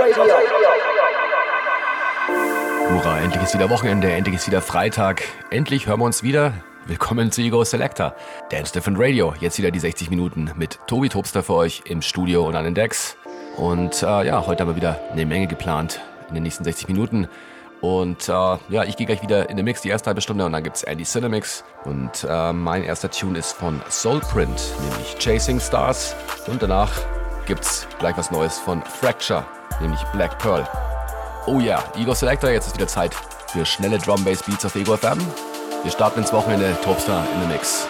Radio. Hurra, endlich ist wieder Wochenende, endlich ist wieder Freitag. Endlich hören wir uns wieder. Willkommen zu Ego Selector. Dance Different Radio. Jetzt wieder die 60 Minuten mit Tobi Tobster für euch im Studio und an den Decks. Und äh, ja, heute haben wir wieder eine Menge geplant in den nächsten 60 Minuten. Und äh, ja, ich gehe gleich wieder in den Mix, die erste halbe Stunde, und dann gibt es Andy Cinemix. Und äh, mein erster Tune ist von Soulprint, nämlich Chasing Stars. Und danach gibt es gleich was Neues von Fracture, nämlich Black Pearl. Oh ja, Ego Selector, jetzt ist wieder Zeit für schnelle Drum Bass Beats auf Ego FM. Wir starten ins Wochenende, Topstar in the Mix.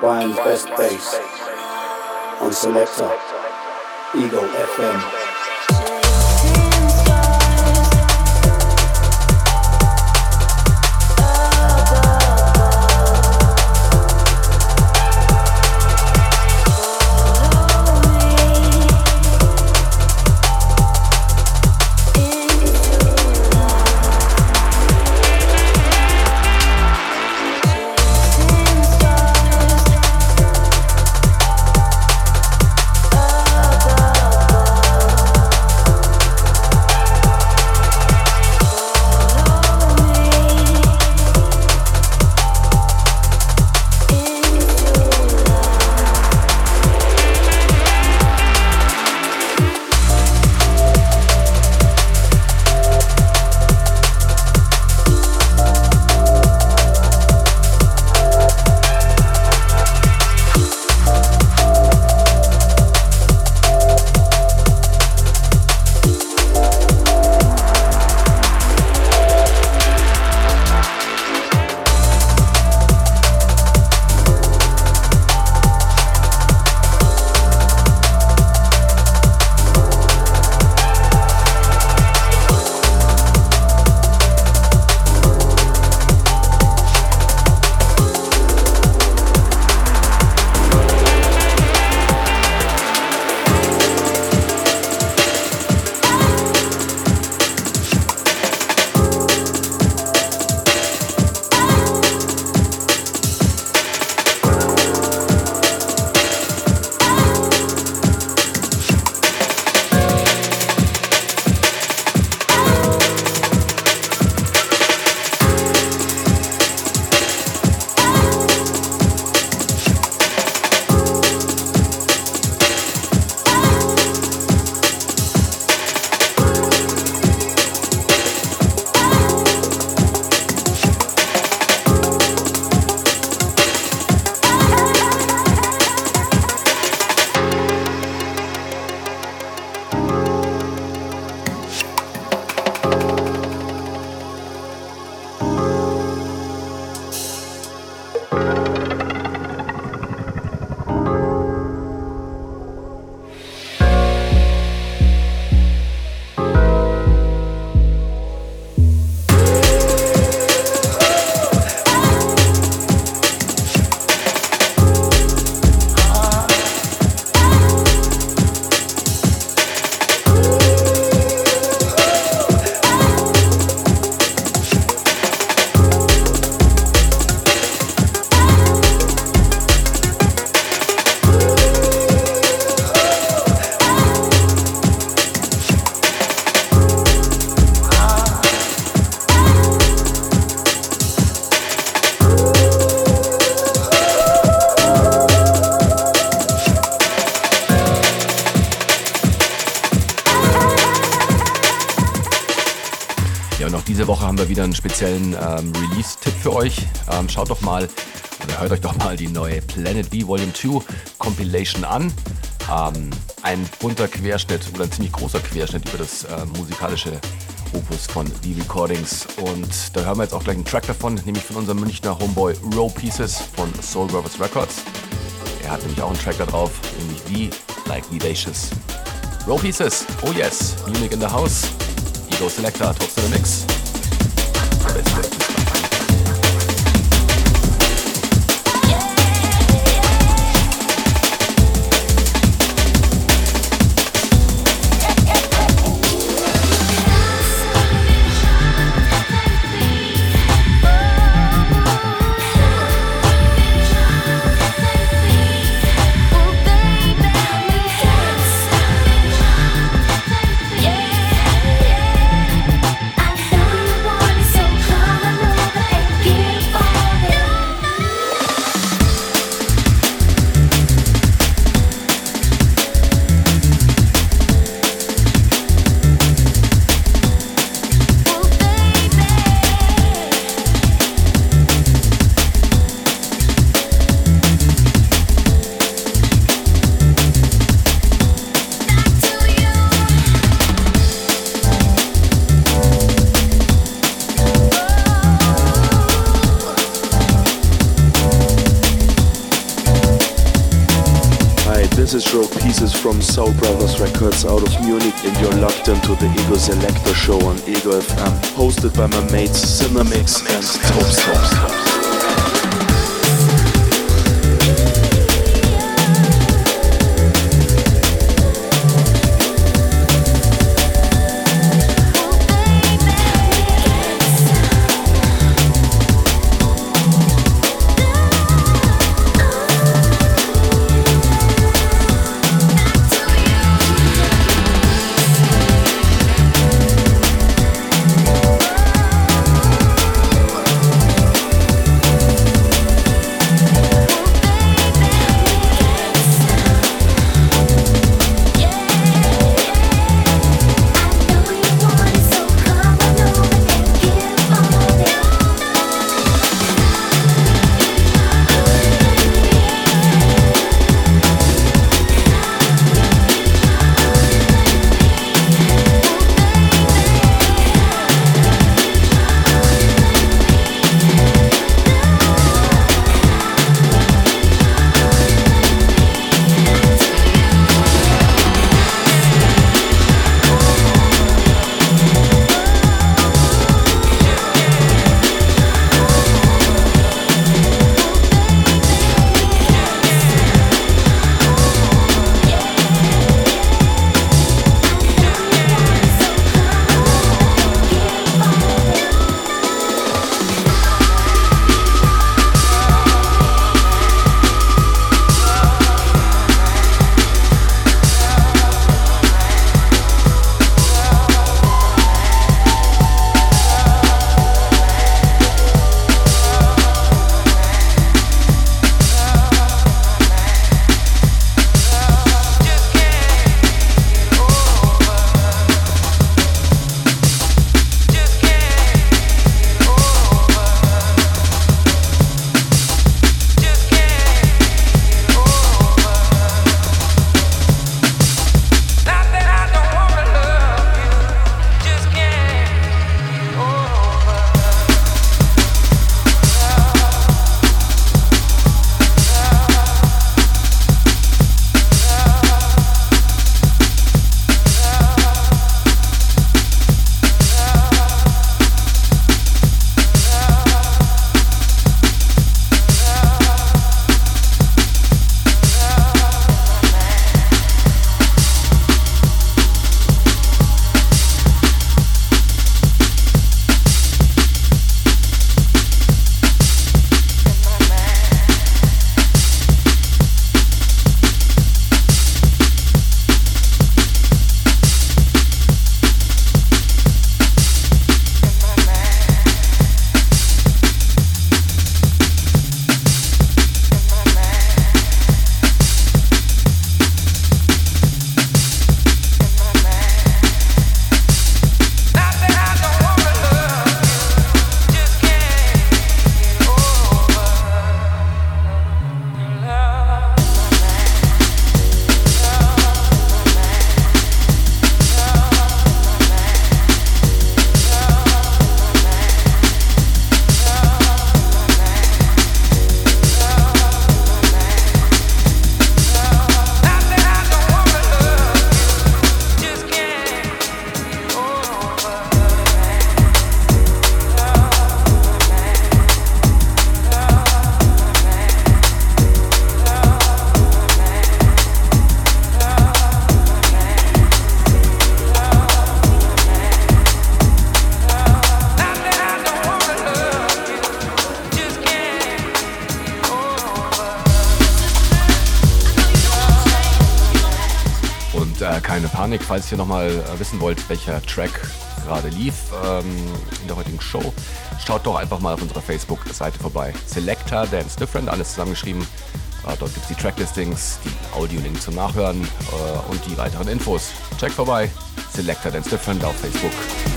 Brian's Best Bass on Selector, Eagle FM. Ähm, Release-Tipp für euch. Ähm, schaut doch mal oder hört euch doch mal die neue Planet V Volume 2 Compilation an. Ähm, ein bunter Querschnitt oder ein ziemlich großer Querschnitt über das äh, musikalische Opus von V Recordings. Und da hören wir jetzt auch gleich einen Track davon, nämlich von unserem Münchner Homeboy Row Pieces von Soul Brothers Records. Er hat nämlich auch einen Track da drauf, nämlich The Like Vivacious. Row Pieces, oh yes, Munich in the house. Ego Selector, Tops to the Mix. Soul Brothers Records out of Munich and you're locked into the Ego Selector show on Ego FM, hosted by my mates Cinemix and Tops falls ihr nochmal äh, wissen wollt, welcher Track gerade lief ähm, in der heutigen Show. Schaut doch einfach mal auf unserer Facebook-Seite vorbei. Selector Dance Different, alles zusammengeschrieben. Äh, dort gibt es die Tracklistings, die Audio-Link zum Nachhören äh, und die weiteren Infos. Checkt vorbei. Selector Dance Different auf Facebook.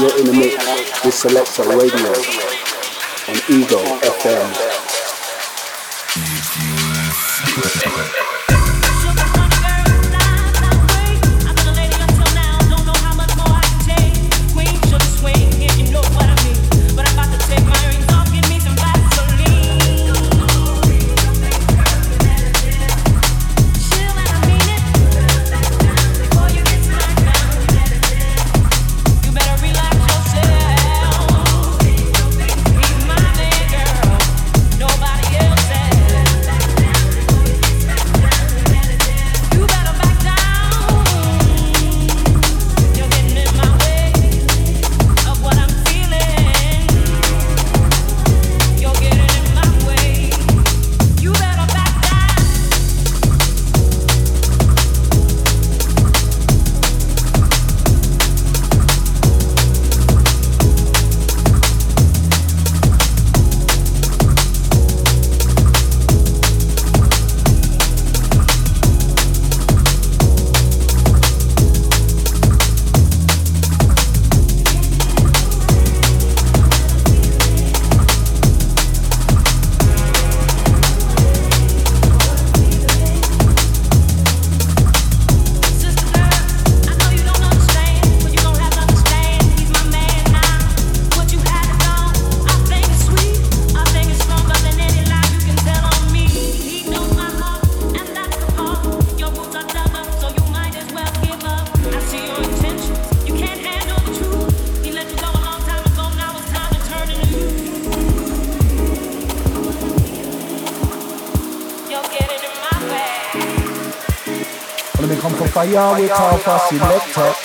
You're in the mix with Selector Radio on Ego FM. Fire with Alpha Selector.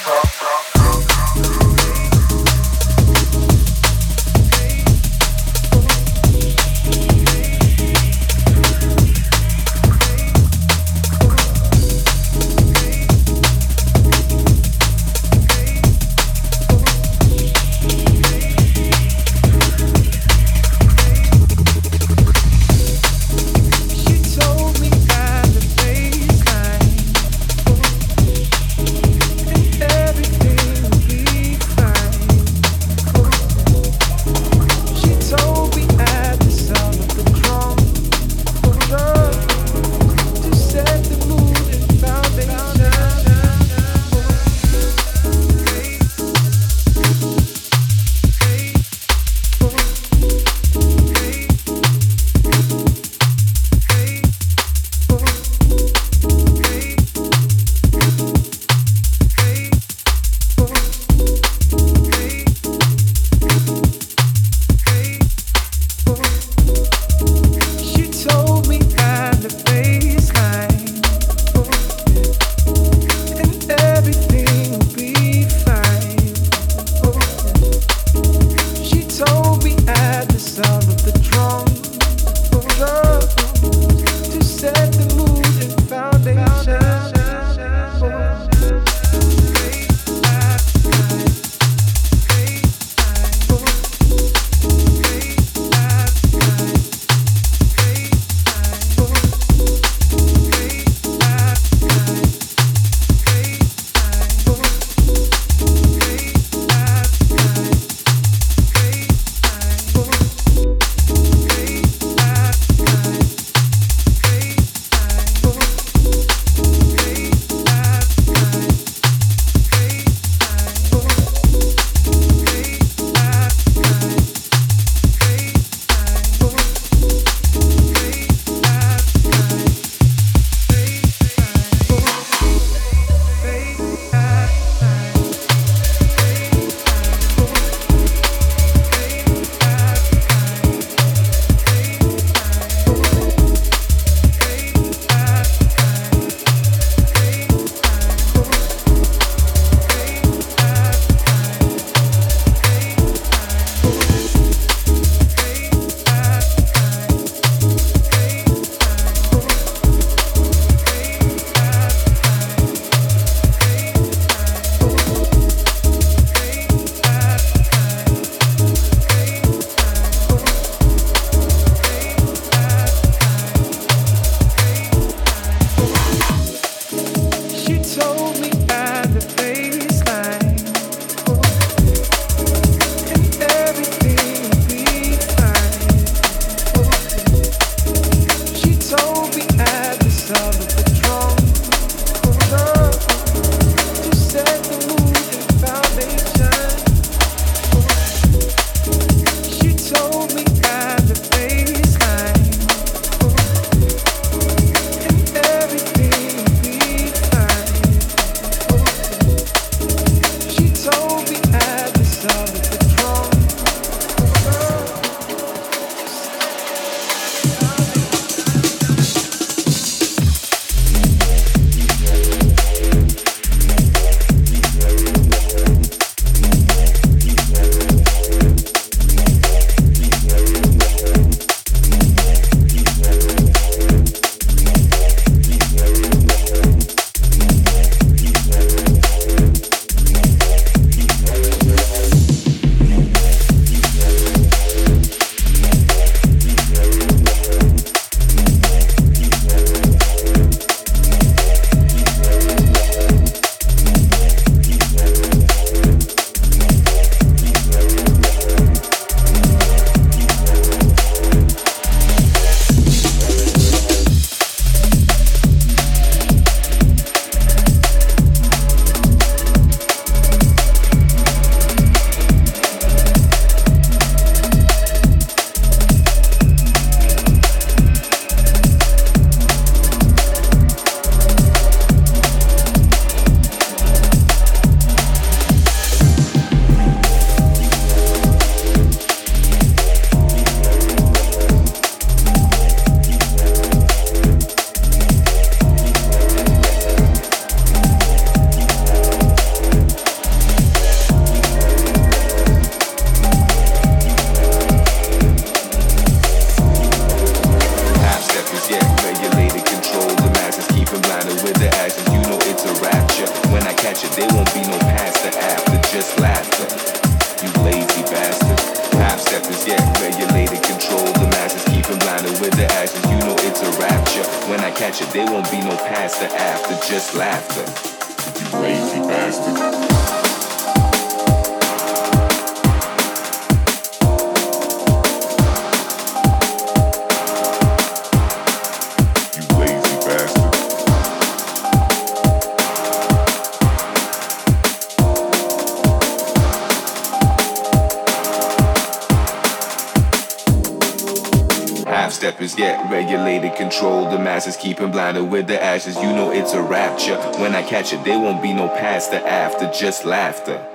With the ashes, you know it's a rapture. When I catch it, there won't be no past or after, just laughter.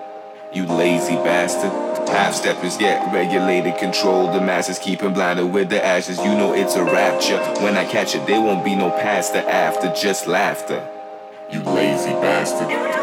You lazy bastard. Half steppers yet regulated, control the masses, keeping blinded with the ashes. You know it's a rapture. When I catch it, there won't be no past or after, just laughter. You lazy bastard.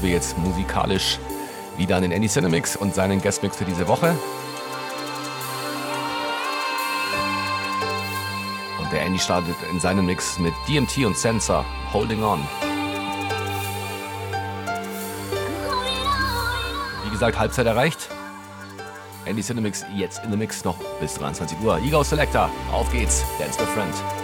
Übergebe jetzt musikalisch wieder an den Andy Cinemix und seinen Guestmix für diese Woche. Und der Andy startet in seinem Mix mit DMT und Sensor, Holding On. Wie gesagt, Halbzeit erreicht. Andy Cinemix jetzt in the Mix noch bis 23 Uhr. Ego Selector, auf geht's, Dance the Friend.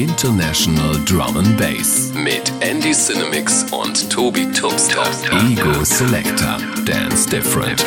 International Drum and Bass mit Andy Cinemix und Tobi Tupster. Ego Selector. Dance different.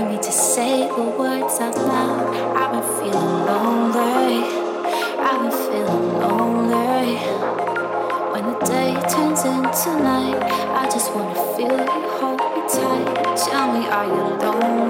for me to say the words out loud. I've been feeling lonely. I've been feeling lonely. When the day turns into night, I just wanna feel you hold me tight. Tell me, are you lonely?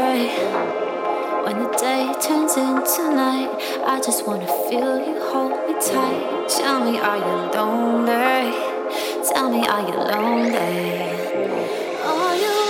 Day turns into night, I just wanna feel you hold me tight. Tell me, are you lonely? Tell me, are you lonely? kommen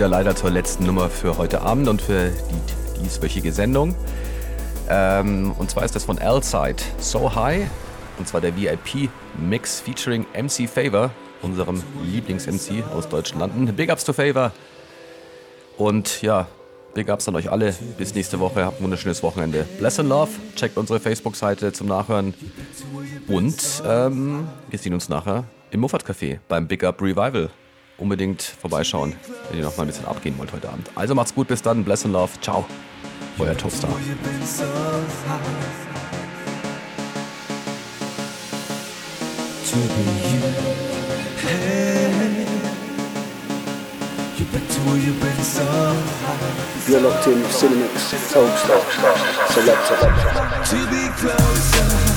wir leider zur letzten Nummer für heute Abend und für die dieswöchige Sendung. Ähm, und zwar ist das von L-Side, So High. Und zwar der VIP-Mix featuring MC Favor, unserem Lieblings-MC aus deutschen Landen. Big Ups to Favor. Und ja, Big Ups an euch alle. Bis nächste Woche. Habt ein wunderschönes Wochenende. Bless and Love. Checkt unsere Facebook-Seite zum Nachhören. Und ähm, wir sehen uns nachher im Muffat Café beim Big Up Revival. Unbedingt vorbeischauen, wenn ihr noch mal ein bisschen abgehen wollt heute Abend. Also macht's gut, bis dann. Bless and Love. Ciao. Euer Topstar. to be you. Hey, you back to where you've been so high. You're locked in Cinemix, Soulstar, Selector. To be closer.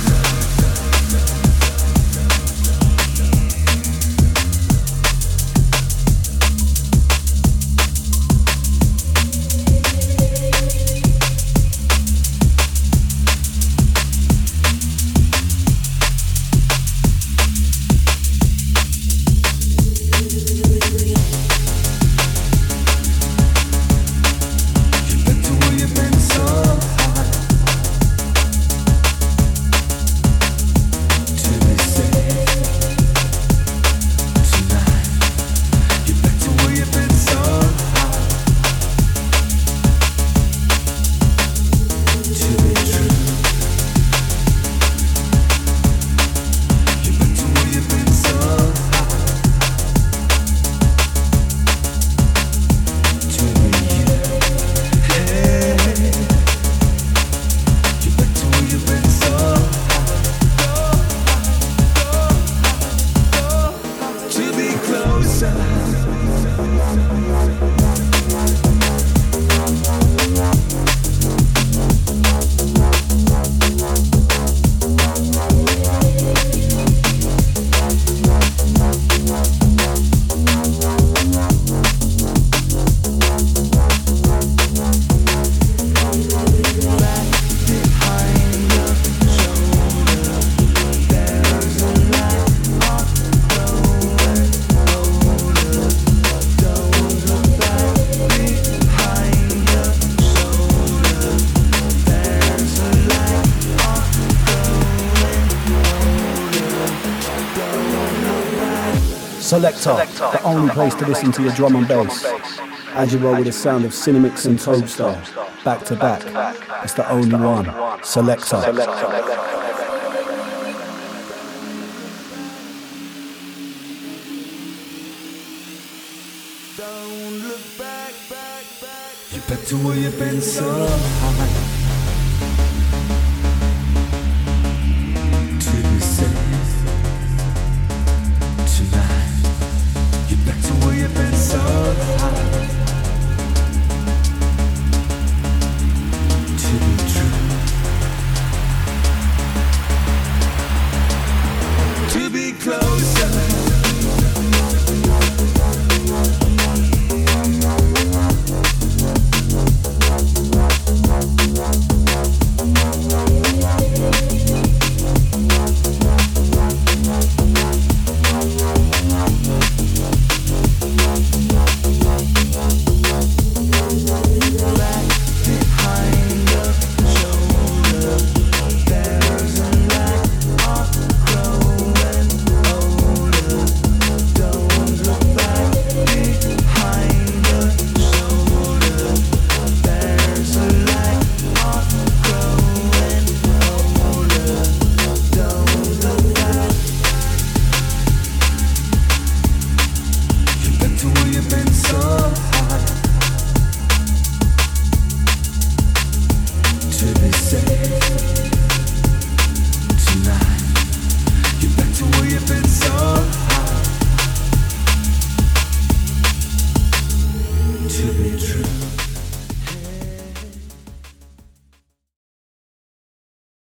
Selector, the only place to listen to your drum and bass. As you roll with the sound of Cinemix and Toadstar, back to back. It's the only one. Selector. Don't look back, back, back. You're back to where you've been so.